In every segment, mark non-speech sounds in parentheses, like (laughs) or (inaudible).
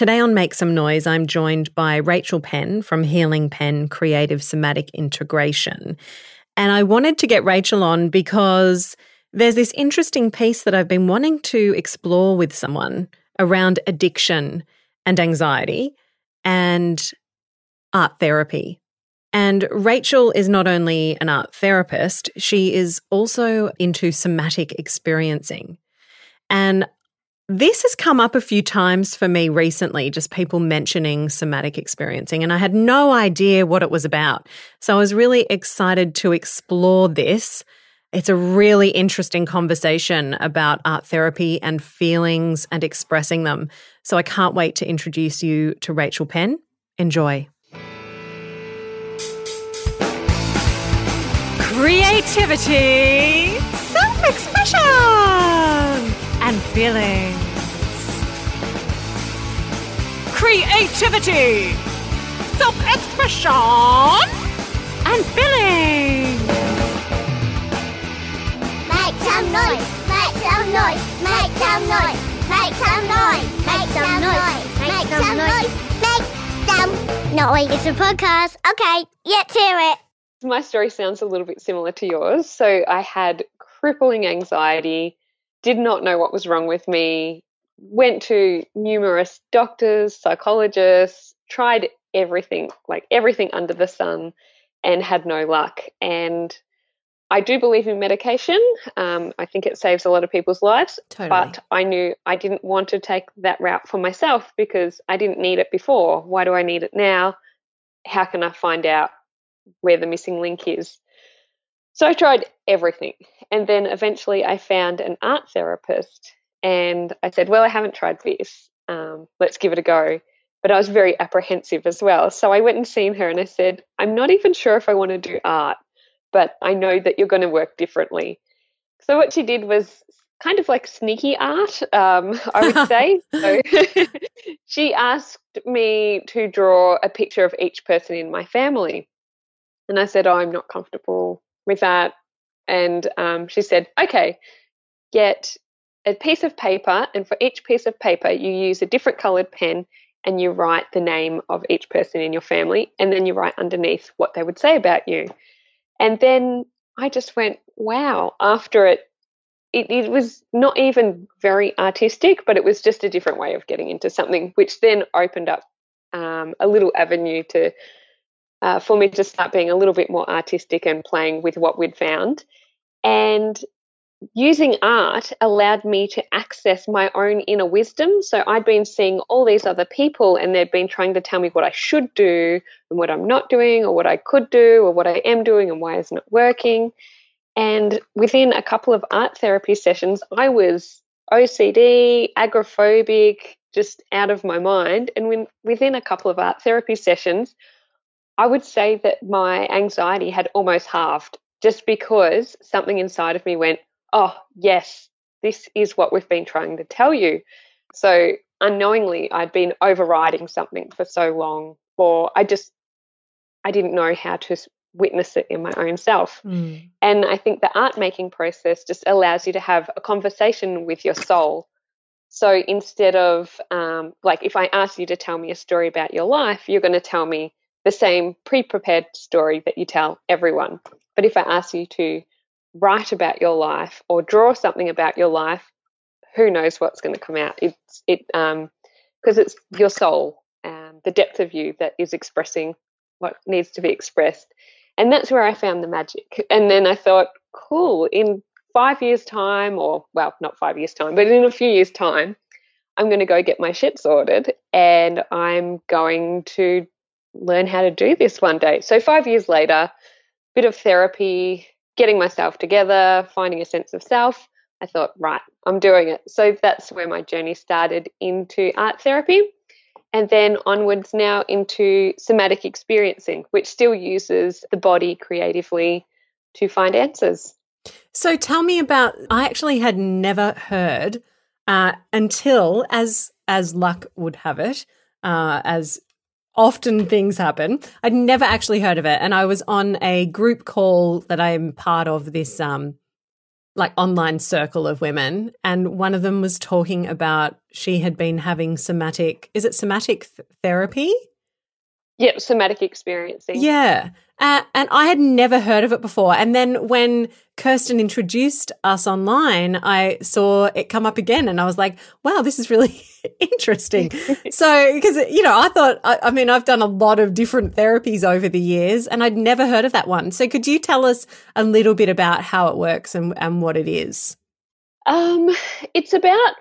Today on Make Some Noise, I'm joined by Rachel Penn from Healing Pen Creative Somatic Integration. And I wanted to get Rachel on because there's this interesting piece that I've been wanting to explore with someone around addiction and anxiety and art therapy. And Rachel is not only an art therapist, she is also into somatic experiencing. And this has come up a few times for me recently, just people mentioning somatic experiencing, and I had no idea what it was about. So I was really excited to explore this. It's a really interesting conversation about art therapy and feelings and expressing them. So I can't wait to introduce you to Rachel Penn. Enjoy. Creativity, self expression and feelings. Creativity, self expression, and feelings. Make some noise, make some noise, make some noise, make some noise, make some noise, make some noise, make some noise. It's a podcast. Okay, let's hear it. My story sounds a little bit similar to yours. So I had crippling anxiety did not know what was wrong with me, went to numerous doctors, psychologists, tried everything, like everything under the sun, and had no luck. And I do believe in medication. Um, I think it saves a lot of people's lives. Totally. But I knew I didn't want to take that route for myself because I didn't need it before. Why do I need it now? How can I find out where the missing link is? So I tried everything. And then eventually I found an art therapist and I said, Well, I haven't tried this. Um, let's give it a go. But I was very apprehensive as well. So I went and seen her and I said, I'm not even sure if I want to do art, but I know that you're going to work differently. So what she did was kind of like sneaky art, um, I would (laughs) say. so (laughs) she asked me to draw a picture of each person in my family. And I said, oh, I'm not comfortable with that. And um, she said, okay, get a piece of paper, and for each piece of paper, you use a different colored pen and you write the name of each person in your family, and then you write underneath what they would say about you. And then I just went, wow, after it, it, it was not even very artistic, but it was just a different way of getting into something, which then opened up um, a little avenue to uh, for me to start being a little bit more artistic and playing with what we'd found. And using art allowed me to access my own inner wisdom. So I'd been seeing all these other people and they'd been trying to tell me what I should do and what I'm not doing or what I could do or what I am doing and why it's not working. And within a couple of art therapy sessions, I was OCD, agoraphobic, just out of my mind. And when, within a couple of art therapy sessions, I would say that my anxiety had almost halved just because something inside of me went, oh, yes, this is what we've been trying to tell you. So unknowingly, I'd been overriding something for so long, or I just, I didn't know how to witness it in my own self. Mm. And I think the art making process just allows you to have a conversation with your soul. So instead of, um, like, if I ask you to tell me a story about your life, you're going to tell me the same pre prepared story that you tell everyone. But if I ask you to write about your life or draw something about your life, who knows what's going to come out? It's it um because it's your soul, um, the depth of you that is expressing what needs to be expressed, and that's where I found the magic. And then I thought, cool, in five years' time, or well, not five years' time, but in a few years' time, I'm going to go get my shit sorted, and I'm going to learn how to do this one day. So five years later, bit of therapy, getting myself together, finding a sense of self. I thought, right, I'm doing it. So that's where my journey started into art therapy. And then onwards now into somatic experiencing, which still uses the body creatively to find answers. So tell me about. I actually had never heard uh, until, as as luck would have it, uh, as often things happen. I'd never actually heard of it. And I was on a group call that I'm part of this, um, like online circle of women, and one of them was talking about she had been having somatic. Is it somatic th- therapy? Yep, somatic experiencing. Yeah. Uh, and I had never heard of it before. And then when Kirsten introduced us online, I saw it come up again and I was like, wow, this is really (laughs) interesting. (laughs) so, because, you know, I thought, I, I, mean, I've done a lot of different therapies over the years and I'd never heard of that one. So, could you tell us a little bit about how it works and, and what it is? Um, it's about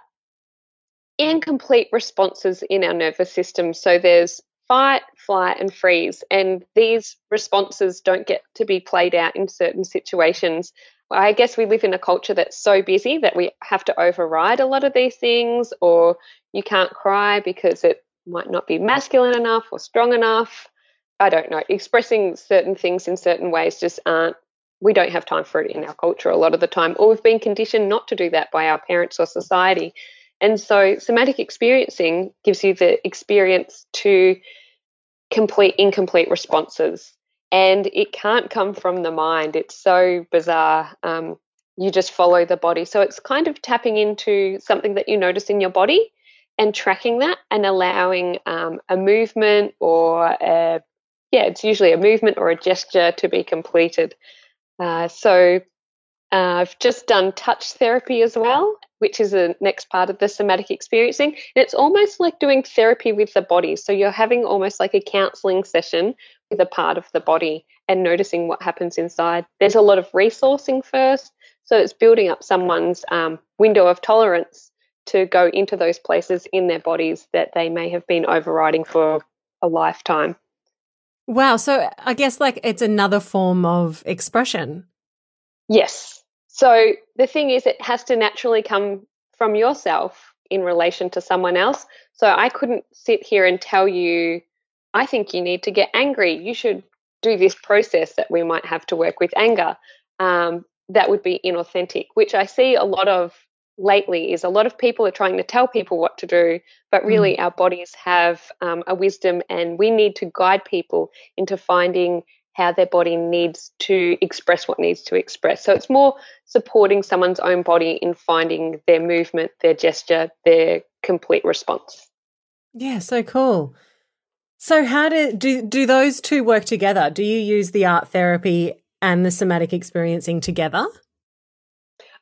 incomplete responses in our nervous system. So, there's fight, flight, and freeze. And these responses don't get to be played out in certain situations. I guess we live in a culture that's so busy that we have to override a lot of these things, or you can't cry because it might not be masculine enough or strong enough. I don't know. Expressing certain things in certain ways just aren't, we don't have time for it in our culture a lot of the time, or we've been conditioned not to do that by our parents or society. And so, somatic experiencing gives you the experience to complete incomplete responses. And it can't come from the mind. It's so bizarre. Um, you just follow the body. So it's kind of tapping into something that you notice in your body and tracking that and allowing um, a movement or a, yeah it's usually a movement or a gesture to be completed. Uh, so uh, I've just done touch therapy as well, which is the next part of the somatic experiencing. And it's almost like doing therapy with the body. So you're having almost like a counseling session with a part of the body and noticing what happens inside. There's a lot of resourcing first. So it's building up someone's um, window of tolerance to go into those places in their bodies that they may have been overriding for a lifetime. Wow. So I guess like it's another form of expression. Yes, so the thing is, it has to naturally come from yourself in relation to someone else. So I couldn't sit here and tell you, I think you need to get angry. You should do this process that we might have to work with anger. Um, that would be inauthentic, which I see a lot of lately is a lot of people are trying to tell people what to do, but really mm. our bodies have um, a wisdom and we need to guide people into finding how their body needs to express what needs to express. So it's more supporting someone's own body in finding their movement, their gesture, their complete response. Yeah, so cool. So how do do do those two work together? Do you use the art therapy and the somatic experiencing together?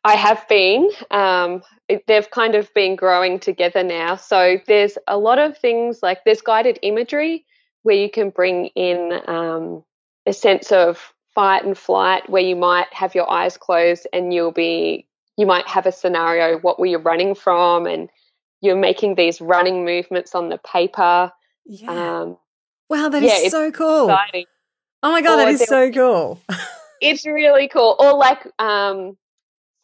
I have been. Um, they've kind of been growing together now. So there's a lot of things like there's guided imagery where you can bring in um, a sense of fight and flight where you might have your eyes closed and you'll be you might have a scenario what were you running from? And you're making these running movements on the paper. Yeah. Um, wow that yeah, is so cool. exciting. oh my god or that is so cool. (laughs) It's really cool. Or like um,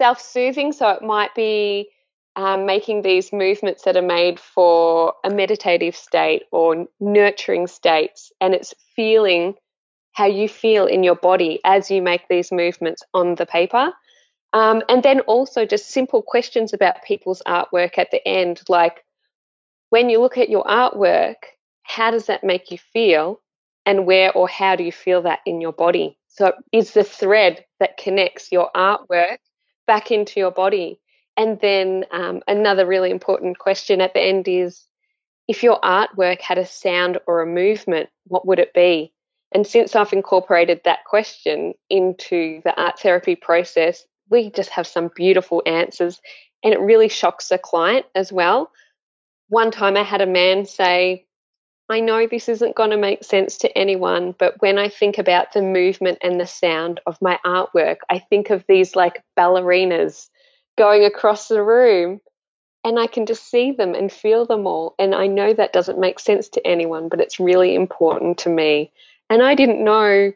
self-soothing. So it might be um, making these movements that are made for a meditative state or nurturing states and it's feeling how you feel in your body as you make these movements on the paper. Um, and then also just simple questions about people's artwork at the end, like when you look at your artwork, how does that make you feel? And where or how do you feel that in your body? So it's the thread that connects your artwork back into your body. And then um, another really important question at the end is if your artwork had a sound or a movement, what would it be? And since I've incorporated that question into the art therapy process, we just have some beautiful answers and it really shocks the client as well. One time I had a man say, I know this isn't going to make sense to anyone, but when I think about the movement and the sound of my artwork, I think of these like ballerinas going across the room and I can just see them and feel them all. And I know that doesn't make sense to anyone, but it's really important to me. And I didn't know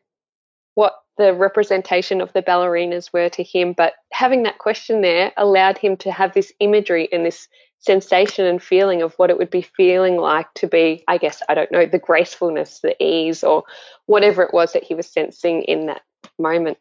what the representation of the ballerinas were to him, but having that question there allowed him to have this imagery and this sensation and feeling of what it would be feeling like to be, I guess, I don't know, the gracefulness, the ease, or whatever it was that he was sensing in that moment.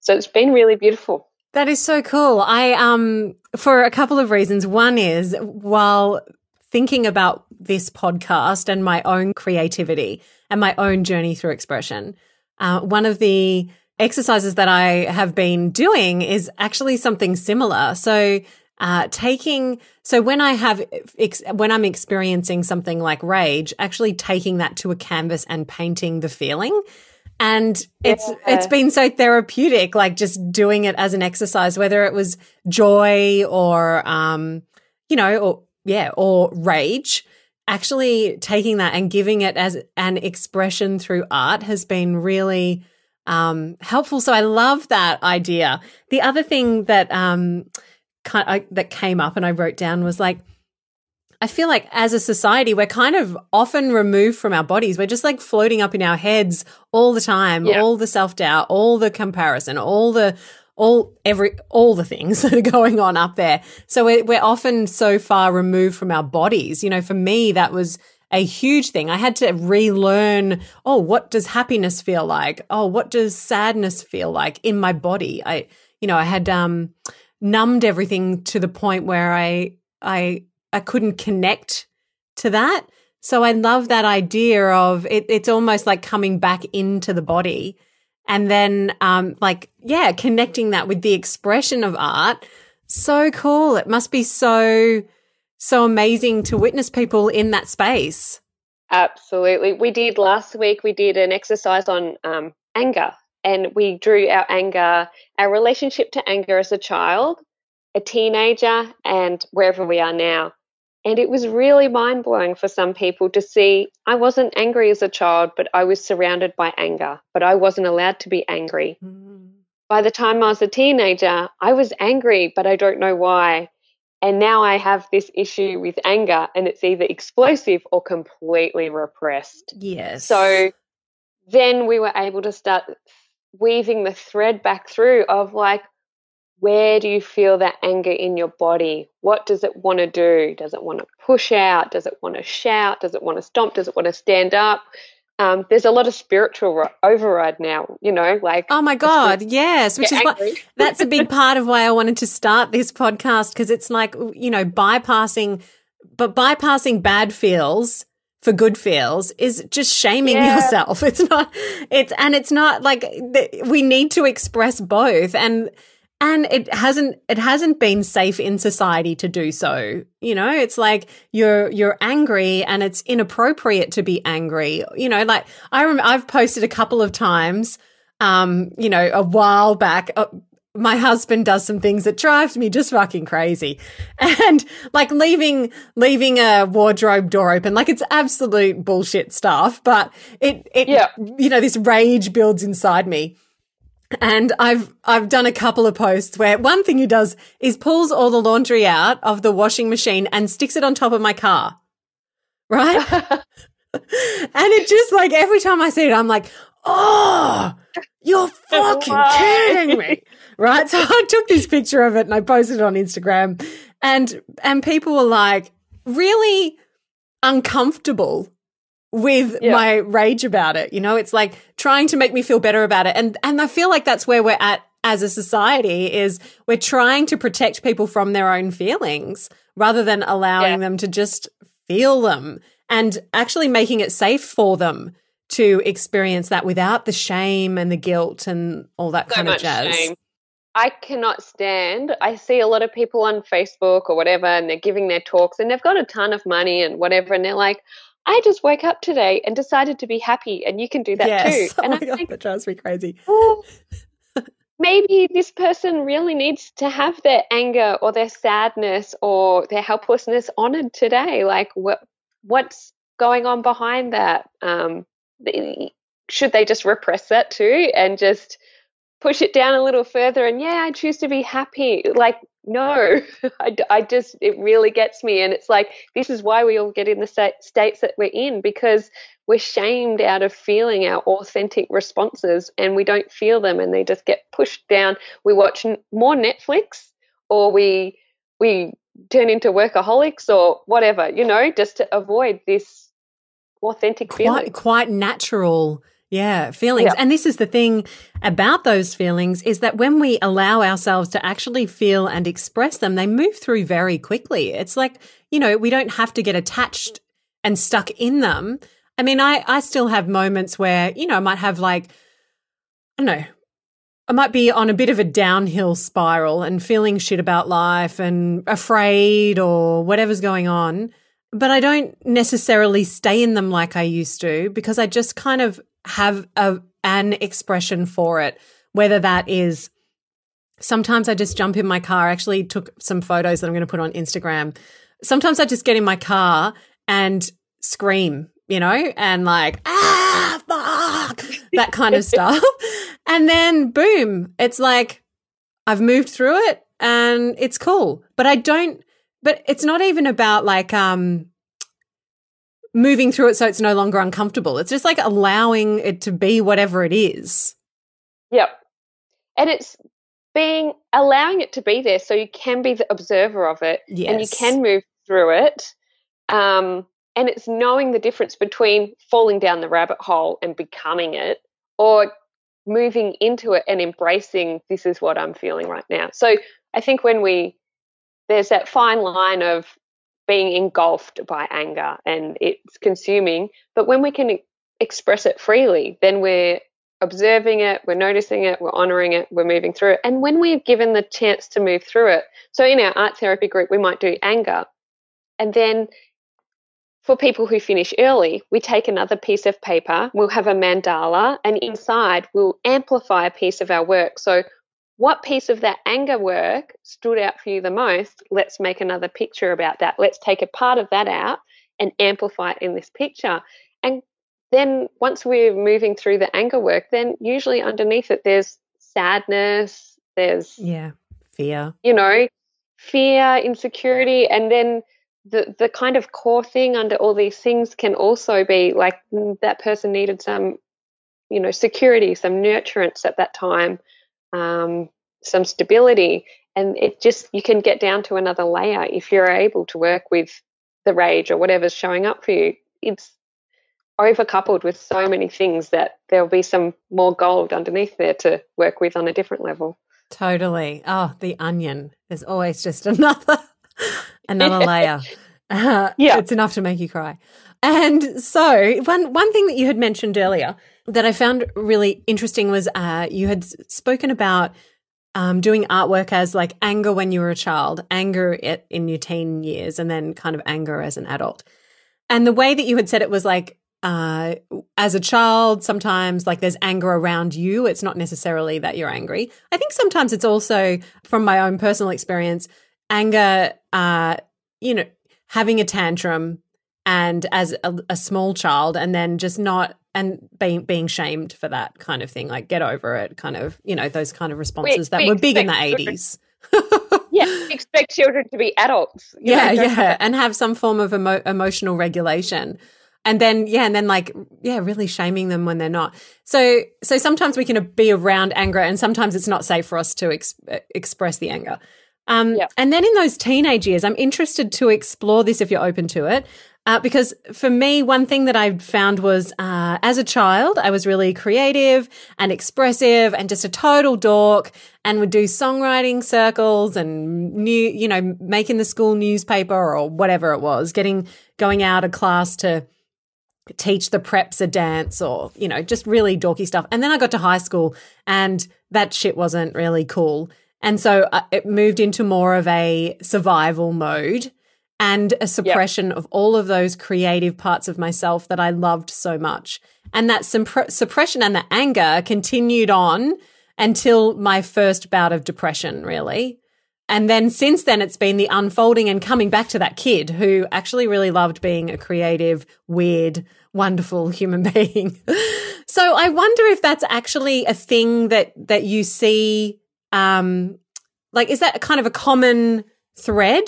So it's been really beautiful. That is so cool. I um for a couple of reasons. One is while thinking about this podcast and my own creativity and my own journey through expression. Uh, one of the exercises that I have been doing is actually something similar. So, uh, taking so when I have ex- when I'm experiencing something like rage, actually taking that to a canvas and painting the feeling. And it's yeah. it's been so therapeutic, like just doing it as an exercise, whether it was joy or um, you know, or yeah, or rage. Actually taking that and giving it as an expression through art has been really um, helpful. So I love that idea. The other thing that um, kind of, that came up and I wrote down was like, I feel like as a society, we're kind of often removed from our bodies. We're just like floating up in our heads all the time, yeah. all the self doubt, all the comparison, all the all every all the things (laughs) that are going on up there. So we're, we're often so far removed from our bodies. You know, for me, that was a huge thing. I had to relearn, oh, what does happiness feel like? Oh, what does sadness feel like in my body? I, you know, I had um, numbed everything to the point where I, I, I couldn't connect to that. So I love that idea of it, it's almost like coming back into the body and then, um, like, yeah, connecting that with the expression of art. So cool. It must be so, so amazing to witness people in that space. Absolutely. We did last week, we did an exercise on um, anger and we drew our anger, our relationship to anger as a child, a teenager, and wherever we are now. And it was really mind blowing for some people to see I wasn't angry as a child, but I was surrounded by anger, but I wasn't allowed to be angry. Mm. By the time I was a teenager, I was angry, but I don't know why. And now I have this issue with anger, and it's either explosive or completely repressed. Yes. So then we were able to start weaving the thread back through of like, where do you feel that anger in your body? What does it want to do? Does it want to push out? Does it want to shout? Does it want to stomp? Does it want to stand up? um, there's a lot of spiritual override now, you know, like. Oh my God, yes. Which is what, (laughs) that's a big part of why I wanted to start this podcast because it's like, you know, bypassing, but bypassing bad feels for good feels is just shaming yeah. yourself. (laughs) It's not, it's, and it's not like we need to express both. And, and it hasn't it hasn't been safe in society to do so. You know it's like you're you're angry and it's inappropriate to be angry. You know like i rem- i've posted a couple of times um you know a while back uh, my husband does some things that drives me just fucking crazy. (laughs) And like leaving leaving a wardrobe door open like it's absolute bullshit stuff but it it yeah. you know this rage builds inside me and I've I've done a couple of posts where one thing he does is pulls all the laundry out of the washing machine and sticks it on top of my car. Right? (laughs) and it just like every time I see it, I'm like, oh, you're fucking kidding me. Right. So I took this picture of it and I posted it on Instagram and and people were like really uncomfortable with yeah. my rage about it. You know, it's like trying to make me feel better about it. And and I feel like that's where we're at as a society is we're trying to protect people from their own feelings rather than allowing yeah. them to just feel them and actually making it safe for them to experience that without the shame and the guilt and all that so kind of jazz. Shame. I cannot stand. I see a lot of people on Facebook or whatever, and they're giving their talks, and they've got a ton of money and whatever, and they're like, I just woke up today and decided to be happy, and you can do that yes. too. (laughs) And oh my God, like, that drives me crazy. Well, (laughs) maybe this person really needs to have their anger or their sadness or their helplessness honored today. Like, what what's going on behind that? Um, should they just repress that too and just push it down a little further? And yeah, I choose to be happy. Like, no, (laughs) I, I just, it really gets me. And it's like, this is why we all get in the states that we're in because we're shamed out of feeling our authentic responses and we don't feel them and they just get pushed down. We watch more Netflix or we, we turn into workaholics or whatever, you know, just to avoid this authentic quite, feeling. Quite natural yeah, feelings. Yeah. And this is the thing about those feelings is that when we allow ourselves to actually feel and express them, they move through very quickly. It's like, you know, we don't have to get attached and stuck in them. I mean, I, I still have moments where, you know, I might have like, I don't know, I might be on a bit of a downhill spiral and feeling shit about life and afraid or whatever's going on. But I don't necessarily stay in them like I used to because I just kind of have a, an expression for it, whether that is sometimes I just jump in my car. I actually took some photos that I'm going to put on Instagram. Sometimes I just get in my car and scream, you know, and like, ah, fuck, that kind of (laughs) stuff. and then boom, it's like I've moved through it and it's cool. But I don't, but it's not even about like, um, moving through it so it's no longer uncomfortable. It's just like allowing it to be whatever it is. Yep. And it's being allowing it to be there so you can be the observer of it yes. and you can move through it. Um, and it's knowing the difference between falling down the rabbit hole and becoming it or moving into it and embracing this is what I'm feeling right now. So I think when we, there's that fine line of being engulfed by anger and it's consuming, but when we can express it freely, then we're observing it, we're noticing it, we're honoring it, we're moving through it. And when we're given the chance to move through it, so in our art therapy group, we might do anger. And then for people who finish early, we take another piece of paper, we'll have a mandala, and inside we'll amplify a piece of our work. So, what piece of that anger work stood out for you the most? Let's make another picture about that. Let's take a part of that out and amplify it in this picture. And then once we're moving through the anger work, then usually underneath it, there's sadness, there's, yeah, fear, you know, fear, insecurity, and then the the kind of core thing under all these things can also be like mm, that person needed some you know security some nurturance at that time um, some stability. And it just you can get down to another layer if you're able to work with the rage or whatever's showing up for you. It's overcoupled with so many things that there'll be some more gold underneath there to work with on a different level. Totally. Oh the onion there's always just (laughs) another another layer. Uh, (laughs) yeah, it's enough to make you cry. And so, one one thing that you had mentioned earlier that I found really interesting was uh, you had spoken about um, doing artwork as like anger when you were a child, anger in your teen years, and then kind of anger as an adult. And the way that you had said it was like uh, as a child, sometimes like there's anger around you. It's not necessarily that you're angry. I think sometimes it's also from my own personal experience anger, uh, you know, having a tantrum and as a, a, small child and then just not and being being shamed for that kind of thing like get over it kind of you know those kind of responses we, that we were big in the 80s (laughs) yeah (laughs) expect children to be adults yeah know, yeah and have some form of emo- emotional regulation. And then yeah and then like yeah really shaming them when they're not. So so sometimes we can be around anger and sometimes it's not safe for us to ex- express the anger. Um, yep. And then in those teenage years, I'm interested to explore this if you're open to it. Uh, because for me, one thing that I found was uh, as a child, I was really creative and expressive and just a total dork and would do songwriting circles and new, you know, making the school newspaper or whatever it was, getting, going out of class to teach the preps a dance or, you know, just really dorky stuff. And then I got to high school and that shit wasn't really cool. And so uh, it moved into more of a survival mode and a suppression yep. of all of those creative parts of myself that I loved so much. And that supp- suppression and the anger continued on until my first bout of depression, really. And then since then, it's been the unfolding and coming back to that kid who actually really loved being a creative, weird, wonderful human (laughs) being. so I wonder if that's actually a thing that, that you see um, like, is that kind of a common thread?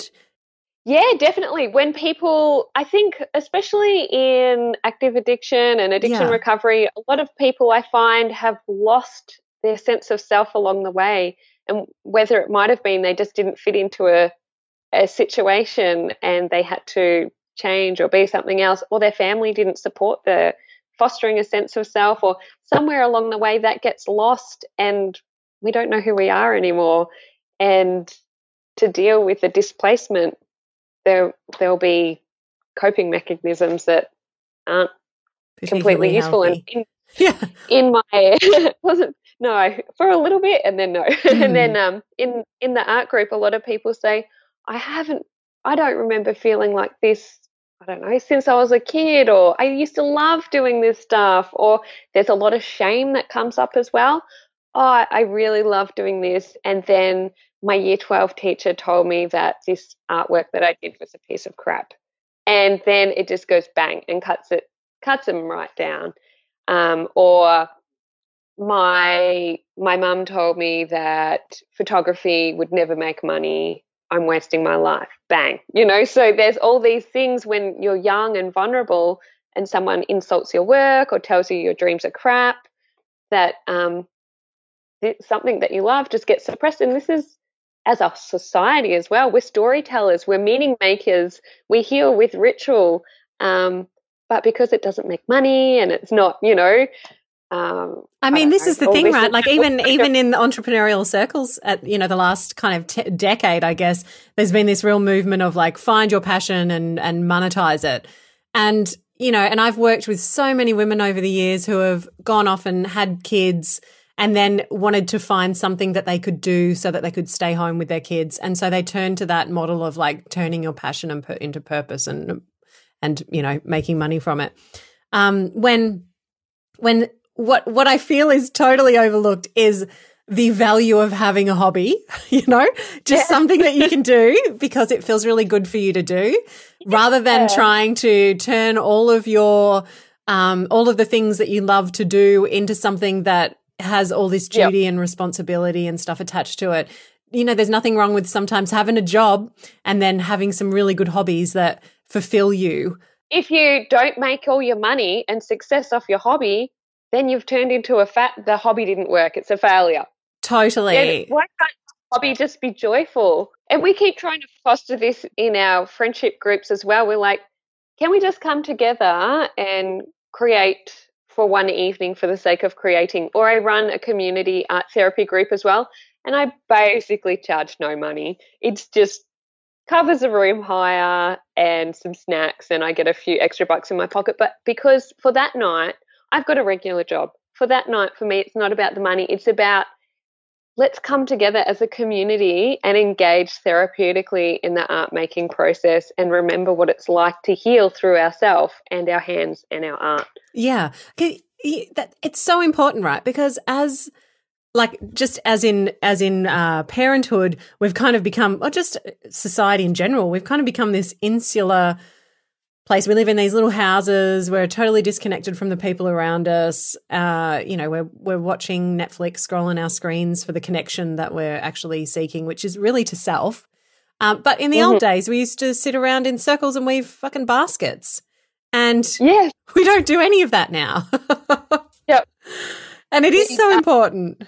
Yeah, definitely. When people, I think, especially in active addiction and addiction yeah. recovery, a lot of people I find have lost their sense of self along the way. And whether it might have been they just didn't fit into a, a situation and they had to change or be something else, or their family didn't support the fostering a sense of self, or somewhere along the way that gets lost and we don't know who we are anymore. And to deal with the displacement, there there'll be coping mechanisms that aren't completely useful. And in, yeah. in my (laughs) wasn't no, for a little bit, and then no, (laughs) and then um, in in the art group, a lot of people say, I haven't, I don't remember feeling like this. I don't know, since I was a kid, or I used to love doing this stuff, or there's a lot of shame that comes up as well. Oh, I really love doing this. And then my year 12 teacher told me that this artwork that I did was a piece of crap. And then it just goes bang and cuts it, cuts them right down. Um, or my my mum told me that photography would never make money I'm wasting my life. Bang. You know, so there's all these things when you're young and vulnerable and someone insults your work or tells you your dreams are crap, that um, something that you love just gets suppressed. And this is as a society as well. We're storytellers, we're meaning makers, we heal with ritual. Um, but because it doesn't make money and it's not, you know, um, I mean, I this know, is the thing, right? Like even even in the entrepreneurial circles at you know the last kind of t- decade, I guess there's been this real movement of like find your passion and and monetize it. And you know, and I've worked with so many women over the years who have gone off and had kids and then wanted to find something that they could do so that they could stay home with their kids. And so they turned to that model of like turning your passion and put into purpose and and you know making money from it. Um, when when what what I feel is totally overlooked is the value of having a hobby, (laughs) you know, just yeah. something that you can (laughs) do because it feels really good for you to do rather than trying to turn all of your um, all of the things that you love to do into something that has all this duty yep. and responsibility and stuff attached to it. You know, there's nothing wrong with sometimes having a job and then having some really good hobbies that fulfill you. If you don't make all your money and success off your hobby, then you've turned into a fat. The hobby didn't work. It's a failure. Totally. And why can't hobby just be joyful? And we keep trying to foster this in our friendship groups as well. We're like, can we just come together and create for one evening for the sake of creating? Or I run a community art therapy group as well, and I basically charge no money. It's just covers a room hire and some snacks, and I get a few extra bucks in my pocket. But because for that night, I've got a regular job. For that night, for me, it's not about the money. It's about let's come together as a community and engage therapeutically in the art making process and remember what it's like to heal through ourselves and our hands and our art. Yeah. It's so important, right? Because as like just as in as in uh, parenthood, we've kind of become, or just society in general, we've kind of become this insular place. We live in these little houses. We're totally disconnected from the people around us. Uh, you know, we're we're watching Netflix, scrolling our screens for the connection that we're actually seeking, which is really to self. Um, but in the mm-hmm. old days, we used to sit around in circles and weave fucking baskets, and yeah, (laughs) we don't do any of that now. (laughs) yep, and it is so important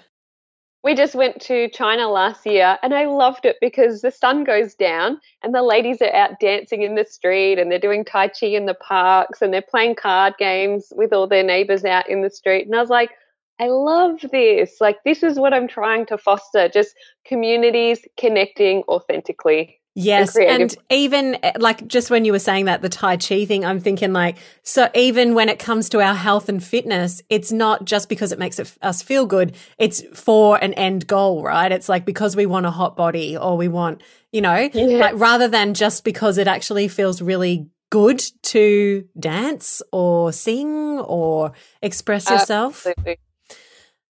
we just went to China last year and I loved it because the sun goes down and the ladies are out dancing in the street and they're doing Tai Chi in the parks and they're playing card games with all their neighbors out in the street. And I was like, I love this. Like, this is what I'm trying to foster just communities connecting authentically. Yes. And, and, even eh, like just when you were saying that, the Tai Chi thing, I'm thinking like, so even when it comes to our health and fitness, it's not just because it makes it, us feel good. It's for an end goal, right? It's like because we want a hot body or we want, you know, yeah. like rather than just because it actually feels really good to dance or sing or express yourself. Absolutely.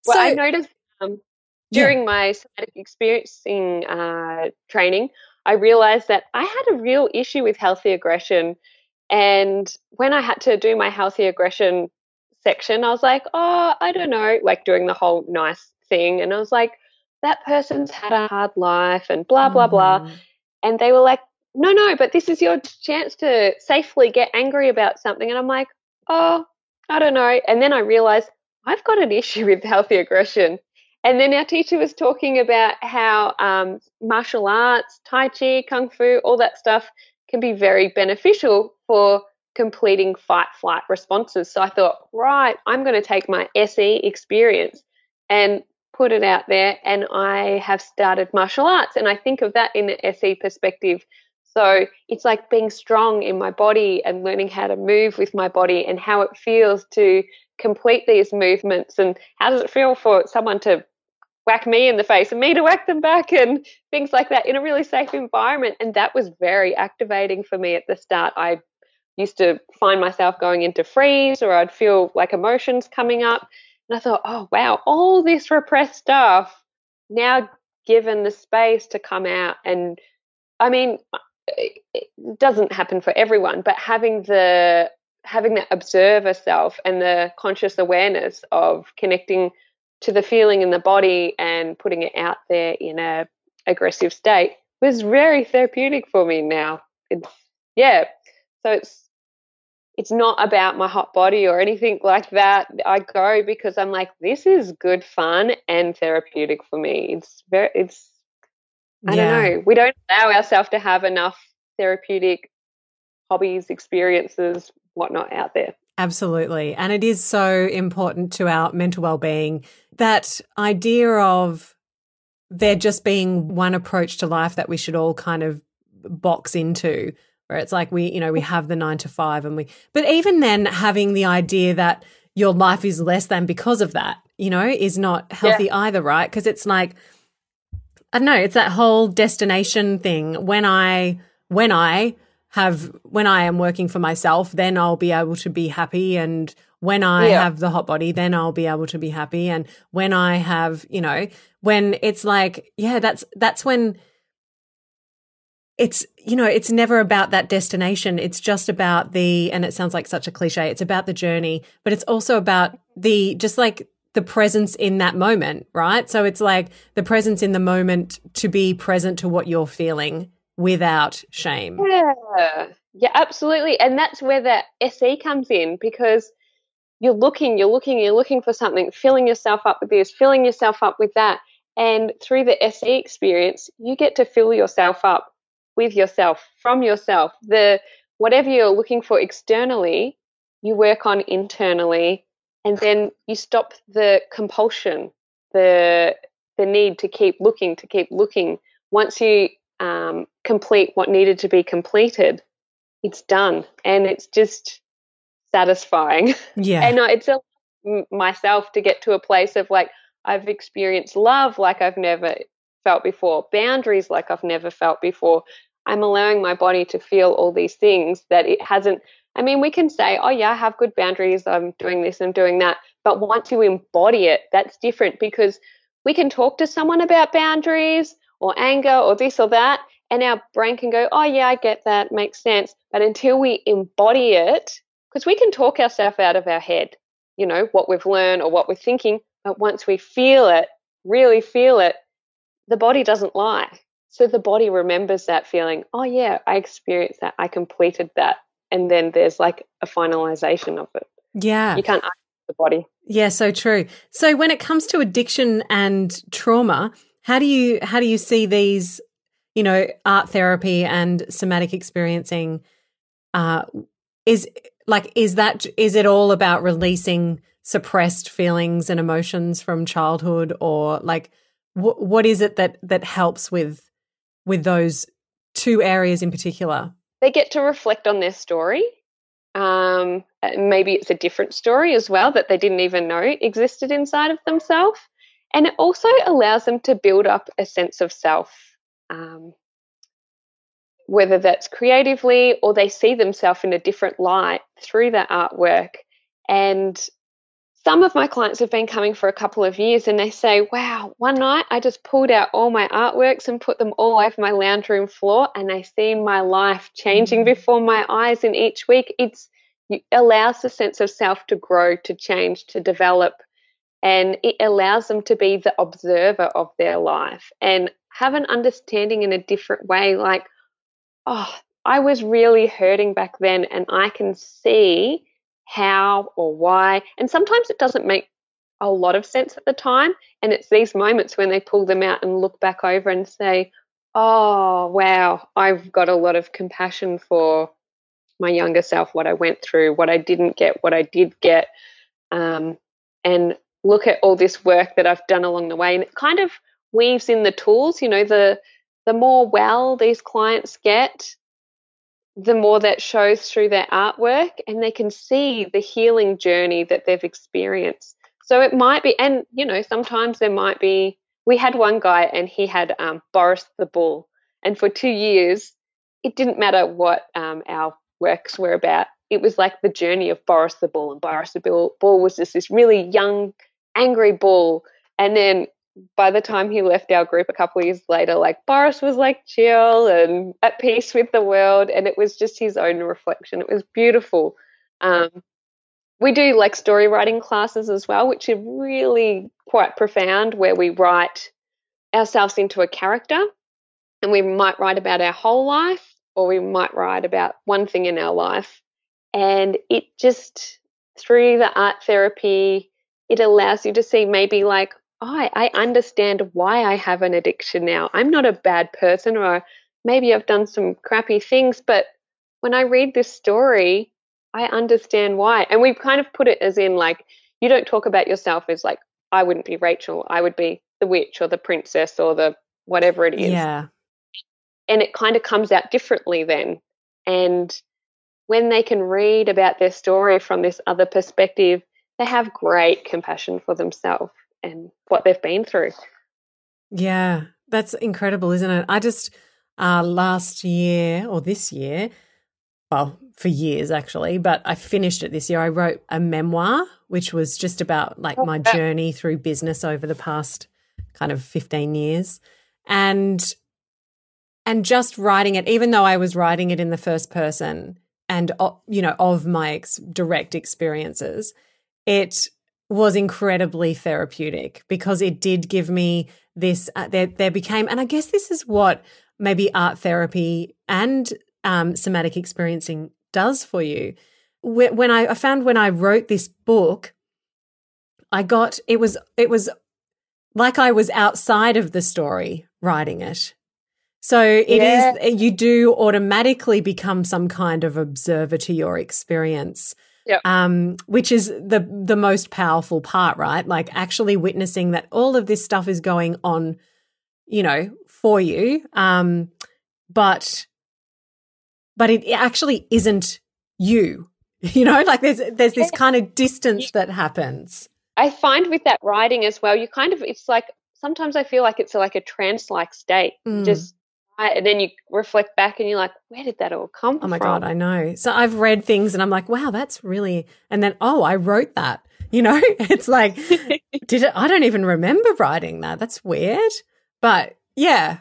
Well, so, I noticed um, during yeah. my somatic experiencing uh, training, I realized that I had a real issue with healthy aggression. And when I had to do my healthy aggression section, I was like, oh, I don't know, like doing the whole nice thing. And I was like, that person's had a hard life and blah, blah, mm. blah. And they were like, no, no, but this is your chance to safely get angry about something. And I'm like, oh, I don't know. And then I realized I've got an issue with healthy aggression. And then our teacher was talking about how um, martial arts, Tai Chi, Kung Fu, all that stuff can be very beneficial for completing fight flight responses. So I thought, right, I'm going to take my SE experience and put it out there. And I have started martial arts. And I think of that in the SE perspective. So it's like being strong in my body and learning how to move with my body and how it feels to complete these movements and how does it feel for someone to whack me in the face and me to whack them back and things like that in a really safe environment. And that was very activating for me at the start. I used to find myself going into freeze or I'd feel like emotions coming up. And I thought, oh, wow, all this repressed stuff now given the space to come out. And I mean, it doesn't happen for everyone, but having the having that observer self and the conscious awareness of connecting to the feeling in the body and putting it out there in a aggressive state was very therapeutic for me now. It's yeah. So it's it's not about my hot body or anything like that. I go because I'm like, this is good fun and therapeutic for me. It's very it's I yeah. don't know. We don't allow ourselves to have enough therapeutic hobbies, experiences, whatnot out there. Absolutely. And it is so important to our mental well being. That idea of there just being one approach to life that we should all kind of box into, where it's like we, you know, we have the nine to five and we, but even then having the idea that your life is less than because of that, you know, is not healthy yeah. either, right? Because it's like, I don't know, it's that whole destination thing. When I, when I, have when I am working for myself, then I'll be able to be happy. And when I yeah. have the hot body, then I'll be able to be happy. And when I have, you know, when it's like, yeah, that's that's when it's you know it's never about that destination. It's just about the and it sounds like such a cliche it's about the journey but it's also about the just like the presence in that moment right? So it's like the presence in the moment to be present to what you're feeling without shame. Yeah, yeah, absolutely. And that's where the SE comes in because you're looking, you're looking, you're looking for something, filling yourself up with this, filling yourself up with that. And through the SE experience, you get to fill yourself up with yourself, from yourself. The whatever you're looking for externally, you work on internally, and then you stop the compulsion, the the need to keep looking, to keep looking. Once you um, complete what needed to be completed, it's done, and it's just satisfying. Yeah, and it's a, myself to get to a place of like I've experienced love like I've never felt before, boundaries like I've never felt before. I'm allowing my body to feel all these things that it hasn't. I mean, we can say, oh, yeah, I have good boundaries. I'm doing this, I'm doing that. But once you embody it, that's different because we can talk to someone about boundaries or anger or this or that. And our brain can go, oh, yeah, I get that, makes sense. But until we embody it, because we can talk ourselves out of our head, you know, what we've learned or what we're thinking. But once we feel it, really feel it, the body doesn't lie. So the body remembers that feeling, oh, yeah, I experienced that, I completed that. And then there's like a finalization of it. Yeah. You can't ask the body. Yeah, so true. So when it comes to addiction and trauma, how do you how do you see these, you know, art therapy and somatic experiencing? Uh, is like is that is it all about releasing suppressed feelings and emotions from childhood, or like wh- what is it that that helps with with those two areas in particular? They get to reflect on their story. Um, maybe it's a different story as well that they didn't even know existed inside of themselves. And it also allows them to build up a sense of self, um, whether that's creatively or they see themselves in a different light through that artwork. And some of my clients have been coming for a couple of years and they say, wow, one night I just pulled out all my artworks and put them all over my lounge room floor and I see my life changing mm. before my eyes. in each week it's, it allows the sense of self to grow, to change, to develop and it allows them to be the observer of their life and have an understanding in a different way like oh i was really hurting back then and i can see how or why. And sometimes it doesn't make a lot of sense at the time and it's these moments when they pull them out and look back over and say oh wow i've got a lot of compassion for my younger self what i went through what i didn't get what i did get. Um, and look at all this work that I've done along the way. And it kind of weaves in the tools, you know, the the more well these clients get, the more that shows through their artwork and they can see the healing journey that they've experienced. So it might be, and you know, sometimes there might be. We had one guy and he had um, Boris the Bull, and for two years, it didn't matter what um, our works were about. It was like the journey of Boris the Bull, and Boris the Bull, bull was just this really young, angry bull. And then by the time he left our group a couple years later, like Boris was like chill and at peace with the world, and it was just his own reflection. It was beautiful. Um, we do like story writing classes as well, which are really quite profound, where we write ourselves into a character, and we might write about our whole life, or we might write about one thing in our life, and it just through the art therapy, it allows you to see maybe like oh, I understand why I have an addiction now. I'm not a bad person, or maybe I've done some crappy things, but when I read this story, I understand why. And we've kind of put it as in like, you don't talk about yourself as like, I wouldn't be Rachel, I would be the witch or the princess or the whatever it is. Yeah. And it kind of comes out differently then. And when they can read about their story from this other perspective, they have great compassion for themselves and what they've been through. Yeah, that's incredible, isn't it? I just uh, last year or this year, well, for years actually, but I finished it this year. I wrote a memoir, which was just about like my journey through business over the past kind of 15 years. And and just writing it even though I was writing it in the first person and you know of my ex- direct experiences, it was incredibly therapeutic because it did give me this uh, there there became and I guess this is what maybe art therapy and um, somatic experiencing does for you. When I, I found when I wrote this book, I got it was it was like I was outside of the story writing it. So it yeah. is you do automatically become some kind of observer to your experience Yep. Um, which is the the most powerful part, right? Like actually witnessing that all of this stuff is going on, you know, for you. Um, but but it actually isn't you. (laughs) You know, like there's there's this kind of distance that happens. I find with that writing as well, you kind of it's like sometimes I feel like it's like a trance like state. Mm. Just and then you reflect back and you're like, where did that all come from? Oh my from? God, I know. So I've read things and I'm like, wow, that's really, and then, oh, I wrote that. (laughs) You know, it's like, (laughs) did it, I don't even remember writing that. That's weird. But yeah,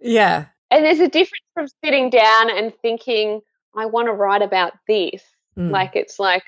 yeah. And there's a difference from sitting down and thinking, I want to write about this. Mm. Like, it's like,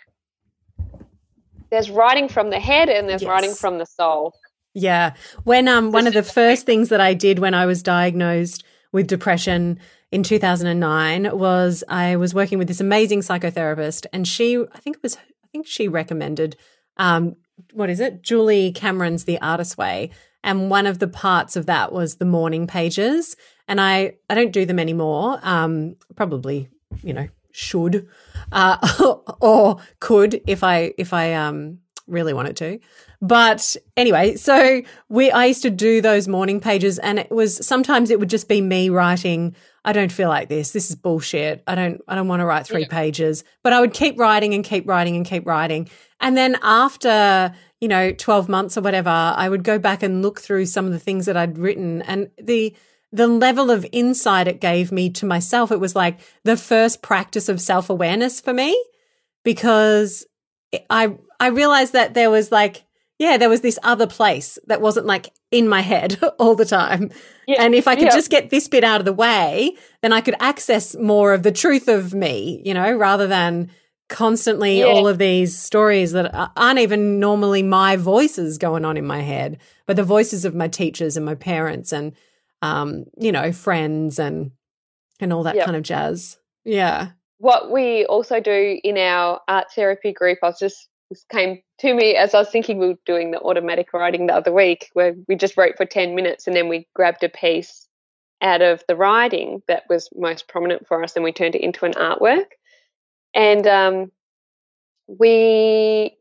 there's writing from the head and there's yes. writing from the soul. Yeah. When um one of the first things that I did when I was diagnosed with depression in 2009 was I was working with this amazing psychotherapist, and she, I think it was, I think she recommended, um, what is it, Julie Cameron's The Artist Way, and one of the parts of that was the morning pages, and I I don't do them anymore. Um, probably, you know, should, uh, (laughs) or could if I if I um really wanted to. But anyway, so we I used to do those morning pages and it was sometimes it would just be me writing I don't feel like this. This is bullshit. I don't I don't want to write 3 yeah. pages. But I would keep writing and keep writing and keep writing. And then after, you know, 12 months or whatever, I would go back and look through some of the things that I'd written and the the level of insight it gave me to myself, it was like the first practice of self awareness for me because I I realized that there was like yeah, there was this other place that wasn't like in my head (laughs) all the time. Yeah, and if I could yeah. just get this bit out of the way, then I could access more of the truth of me, you know, rather than constantly yeah. all of these stories that aren't even normally my voices going on in my head, but the voices of my teachers and my parents and um, you know, friends and and all that kind of jazz. Yeah. What we also do in our art therapy group, I was just this came to me as I was thinking we were doing the automatic writing the other week, where we just wrote for 10 minutes and then we grabbed a piece out of the writing that was most prominent for us and we turned it into an artwork. And um, we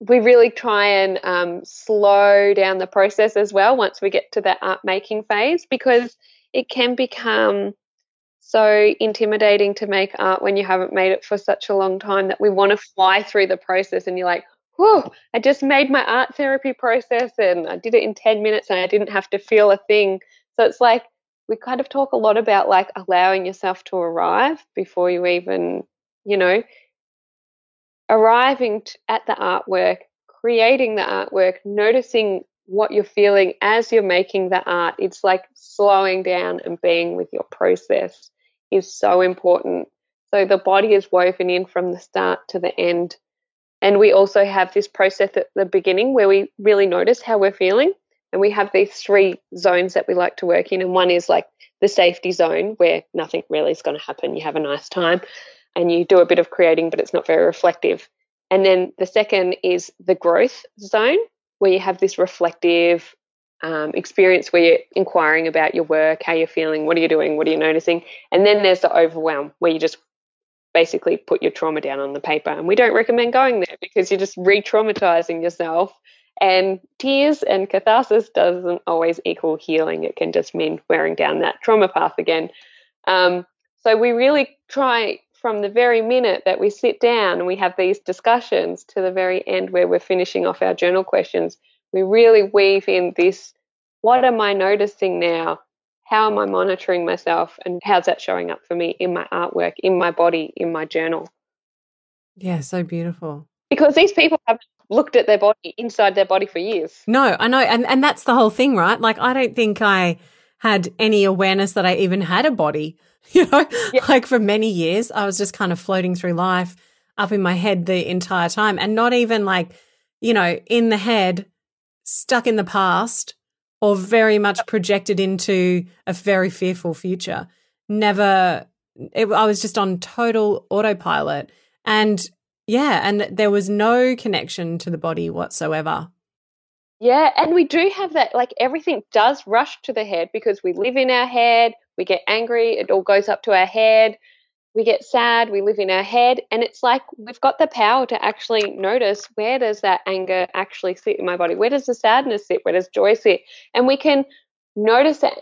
we really try and um, slow down the process as well once we get to that art making phase because it can become so intimidating to make art when you haven't made it for such a long time that we want to fly through the process and you're like, whoa, I just made my art therapy process and I did it in 10 minutes and I didn't have to feel a thing. So it's like we kind of talk a lot about like allowing yourself to arrive before you even, you know, arriving at the artwork, creating the artwork, noticing what you're feeling as you're making the art. It's like slowing down and being with your process is so important. So the body is woven in from the start to the end. And we also have this process at the beginning where we really notice how we're feeling. And we have these three zones that we like to work in. And one is like the safety zone where nothing really is going to happen. You have a nice time and you do a bit of creating, but it's not very reflective. And then the second is the growth zone where you have this reflective um, experience where you're inquiring about your work, how you're feeling, what are you doing, what are you noticing. And then there's the overwhelm where you just basically put your trauma down on the paper. And we don't recommend going there because you're just re traumatizing yourself and tears and catharsis doesn't always equal healing. It can just mean wearing down that trauma path again. Um, so we really try from the very minute that we sit down and we have these discussions to the very end where we're finishing off our journal questions, we really weave in this what am I noticing now? How am I monitoring myself? And how's that showing up for me in my artwork, in my body, in my journal? Yeah, so beautiful. Because these people have looked at their body inside their body for years. No, I know. And, and that's the whole thing, right? Like, I don't think I had any awareness that I even had a body. (laughs) You know, yeah. like for many years, I was just kind of floating through life up in my head the entire time and not even like, you know, in the head, stuck in the past or very much projected into a very fearful future. Never, it, I was just on total autopilot. And yeah, and there was no connection to the body whatsoever. Yeah, and we do have that, like everything does rush to the head because we live in our head, we get angry, it all goes up to our head, we get sad, we live in our head, and it's like we've got the power to actually notice where does that anger actually sit in my body? Where does the sadness sit? Where does joy sit? And we can notice that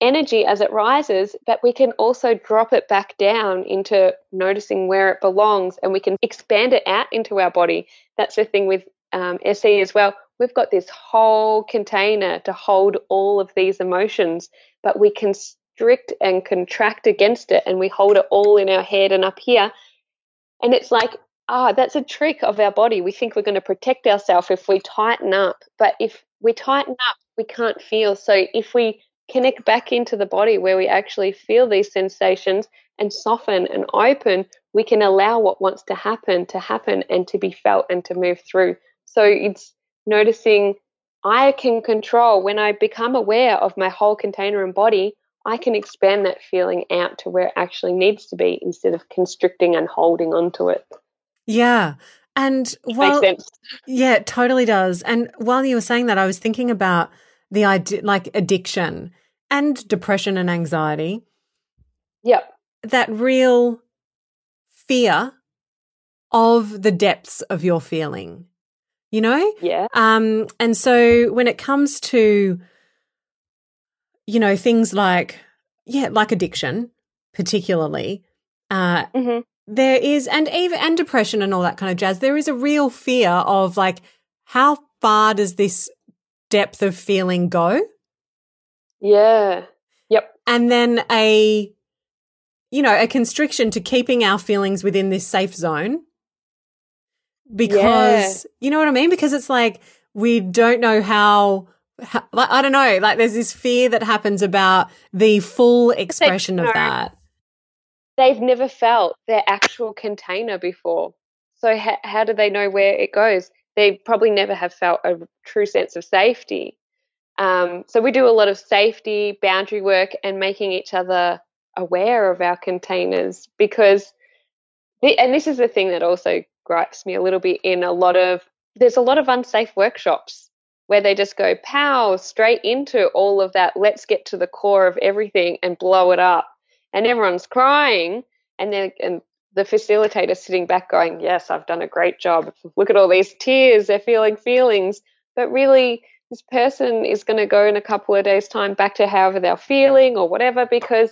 energy as it rises, but we can also drop it back down into noticing where it belongs and we can expand it out into our body. That's the thing with um, SE as well. We've got this whole container to hold all of these emotions, but we constrict and contract against it and we hold it all in our head and up here. And it's like, ah, oh, that's a trick of our body. We think we're going to protect ourselves if we tighten up, but if we tighten up, we can't feel. So if we connect back into the body where we actually feel these sensations and soften and open, we can allow what wants to happen to happen and to be felt and to move through. So it's noticing I can control when I become aware of my whole container and body, I can expand that feeling out to where it actually needs to be instead of constricting and holding onto it. Yeah. And while, yeah, it totally does. And while you were saying that, I was thinking about the idea like addiction and depression and anxiety. Yep. That real fear of the depths of your feeling. You know? Yeah. Um and so when it comes to you know things like yeah, like addiction particularly uh mm-hmm. there is and even and depression and all that kind of jazz there is a real fear of like how far does this depth of feeling go. Yeah. Yep. And then a, you know, a constriction to keeping our feelings within this safe zone. Because, yeah. you know what I mean? Because it's like we don't know how, how like, I don't know, like there's this fear that happens about the full expression of that. They've never felt their actual container before. So, ha- how do they know where it goes? they probably never have felt a true sense of safety. Um, so we do a lot of safety, boundary work, and making each other aware of our containers because, and this is the thing that also gripes me a little bit in a lot of, there's a lot of unsafe workshops where they just go pow straight into all of that, let's get to the core of everything and blow it up. And everyone's crying and then and the facilitator sitting back going, Yes, I've done a great job. Look at all these tears, they're feeling feelings. But really, this person is going to go in a couple of days' time back to however they're feeling or whatever because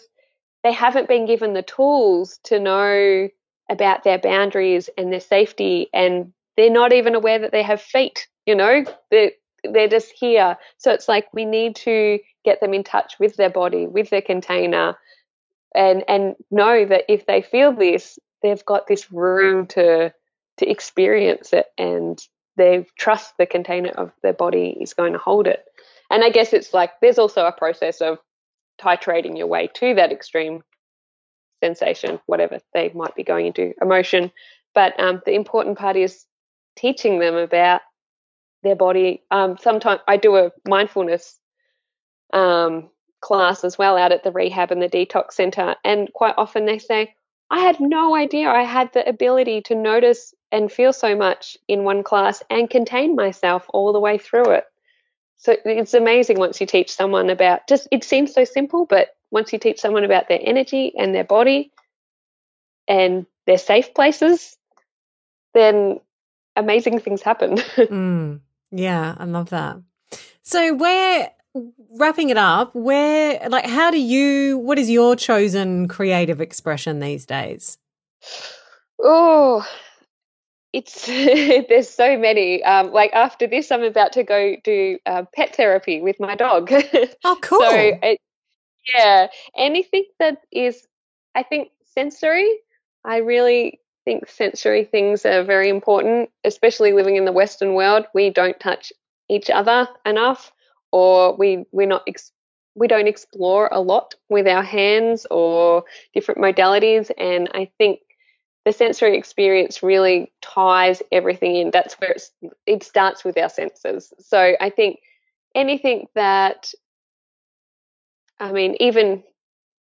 they haven't been given the tools to know about their boundaries and their safety and they're not even aware that they have feet you know? They're, they're just here. So it's like we need to get them in touch with their body with their container and and know that if they feel this they've got this room to to experience it and they trust the container of their body is going to hold it. And i guess it's like there's also a process of titrating your way to that extreme sensation, whatever they might be going into, emotion. But um, the important part is teaching them about their body. Um, sometimes I do a mindfulness um, class as well out at the rehab and the detox center, and quite often they say, I had no idea I had the ability to notice and feel so much in one class and contain myself all the way through it. So it's amazing once you teach someone about just it seems so simple, but once you teach someone about their energy and their body and their safe places, then amazing things happen. (laughs) mm, yeah, I love that. So where wrapping it up, where like how do you what is your chosen creative expression these days? Oh, it's (laughs) there's so many. Um, like after this, I'm about to go do uh, pet therapy with my dog. (laughs) Oh, cool! so it, yeah, anything that is, I think sensory. I really think sensory things are very important, especially living in the Western world. We don't touch each other enough, or we we're not ex- we don't explore a lot with our hands or different modalities. And I think the sensory experience really ties everything in. That's where it starts with our senses. So I think anything that, I mean, even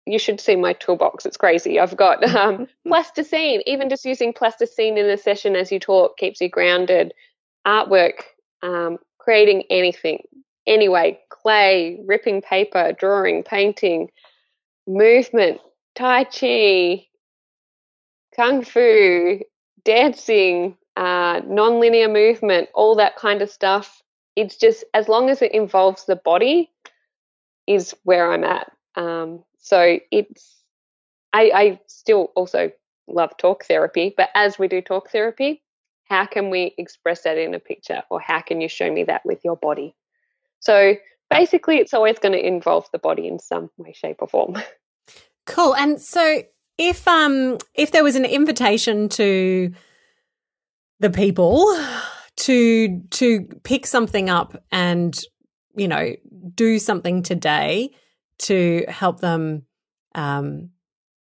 you should see my toolbox. It's crazy. I've got (laughs) um, plasticine. Even just using plasticine in a session as you talk keeps you grounded. Artwork, um, creating anything, anyway, clay, ripping paper, drawing, painting, movement, tai chi, kung fu, dancing, uh, non-linear movement, all that kind of stuff. It's just as long as it involves the body, is where I'm at. Um, so it's I, I still also love talk therapy, but as we do talk therapy, how can we express that in a picture, or how can you show me that with your body? So basically, it's always going to involve the body in some way, shape, or form. (laughs) Cool. And so if um if there was an invitation to the people to to pick something up and you know do something today to help them um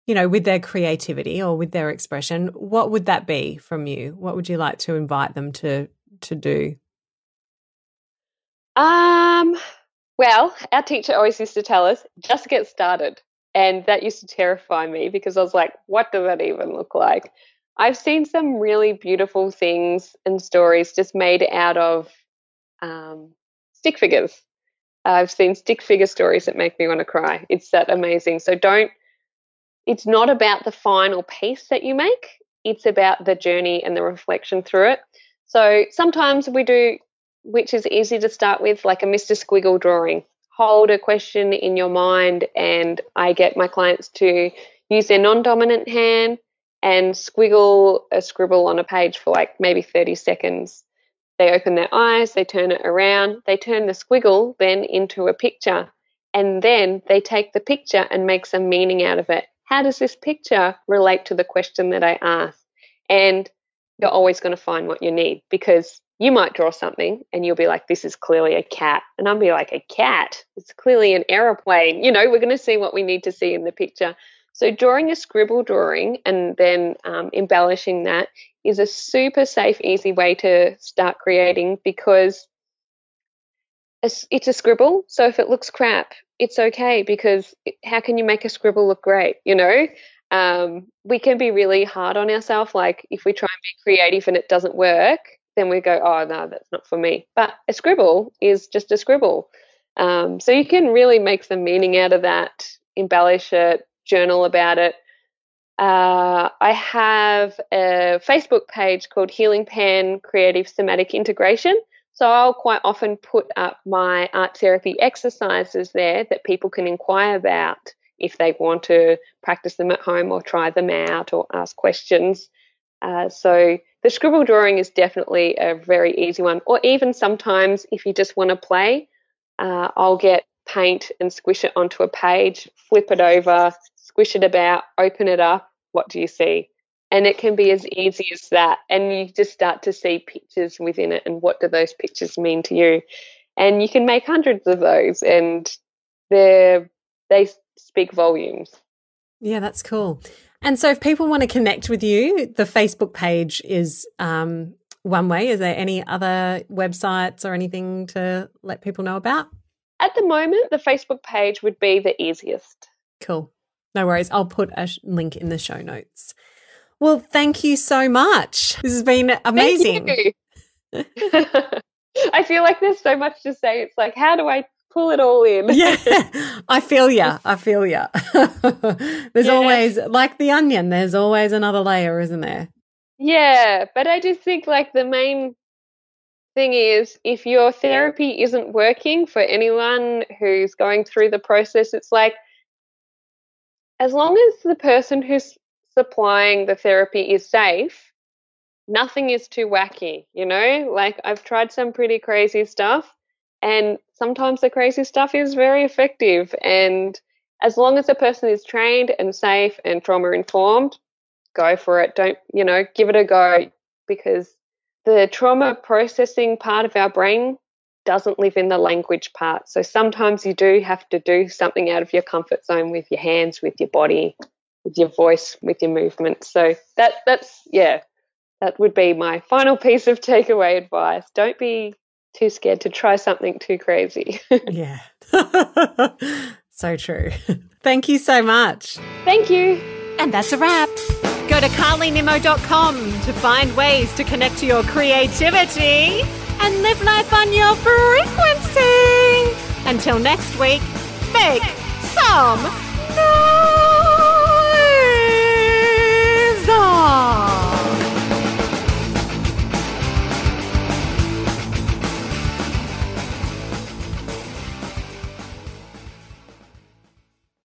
you know with their creativity or with their expression what would that be from you? What would you like to invite them to to do? Um well our teacher always used to tell us just get started and that used to terrify me because I was like, what does that even look like? I've seen some really beautiful things and stories just made out of um, stick figures. I've seen stick figure stories that make me want to cry. It's that amazing. So don't, it's not about the final piece that you make, it's about the journey and the reflection through it. So sometimes we do, which is easy to start with, like a Mr. Squiggle drawing hold a question in your mind and I get my clients to use their non dominant hand and squiggle a scribble on a page for like maybe 30 seconds. They open their eyes, they turn it around, they turn the squiggle then into a picture, and then they take the picture and make some meaning out of it. How does this picture relate to the question that I asked? And you're always going to find what you need because you might draw something and you'll be like, this is clearly a cat. And I'll be like, a cat? It's clearly an aeroplane. You know, we're going to see what we need to see in the picture. So, drawing a scribble drawing and then um, embellishing that is a super safe, easy way to start creating because it's a scribble. So, if it looks crap, it's okay because how can you make a scribble look great? You know, um, we can be really hard on ourselves. Like, if we try and be creative and it doesn't work, then we go, oh, no, that's not for me. But a scribble is just a scribble. Um, so you can really make some meaning out of that, embellish it, journal about it. Uh, I have a Facebook page called Healing Pen Creative Somatic Integration. So I'll quite often put up my art therapy exercises there that people can inquire about if they want to practice them at home or try them out or ask questions. Uh, so the scribble drawing is definitely a very easy one. Or even sometimes if you just want to play, uh, I'll get paint and squish it onto a page, flip it over, squish it about, open it up. What do you see? And it can be as easy as that. And you just start to see pictures within it and what do those pictures mean to you. And you can make hundreds of those and they they speak volumes. Yeah, that's cool. And so if people want to connect with you, the Facebook page is um, one way. Is there any other websites or anything to let people know about? At the moment, the Facebook page would be the easiest. Cool. No worries. I'll put a link in the show notes. Well, thank you so much. This has been amazing. (laughs) (laughs) I feel like there's so much to say. It's like, how do I pull it all in? yeah, (laughs) I feel ya. I feel ya. (laughs) there's yeah. always, like the onion, there's always another layer, isn't there? Yeah, but I just think like the main thing is if your therapy isn't working for anyone who's going through the process, it's like as long as the person who's supplying the therapy is safe, nothing is too wacky, you know? Like I've tried some pretty crazy stuff and sometimes the crazy stuff is very effective and as long as the person is trained and safe and trauma informed, go for it. Don't, you know, give it a go because the trauma processing part of our brain doesn't live in the language part. So sometimes you do have to do something out of your comfort zone with your hands, with your body, with your voice, with your movement. So that that's yeah, that would be my final piece of takeaway advice. Don't be too scared to try something too crazy. (laughs) yeah. (laughs) so true. (laughs) Thank you so much. Thank you. And that's a wrap. Go to karlynimmo.com to find ways to connect to your creativity and live life on your frequency. Until next week, make some noise.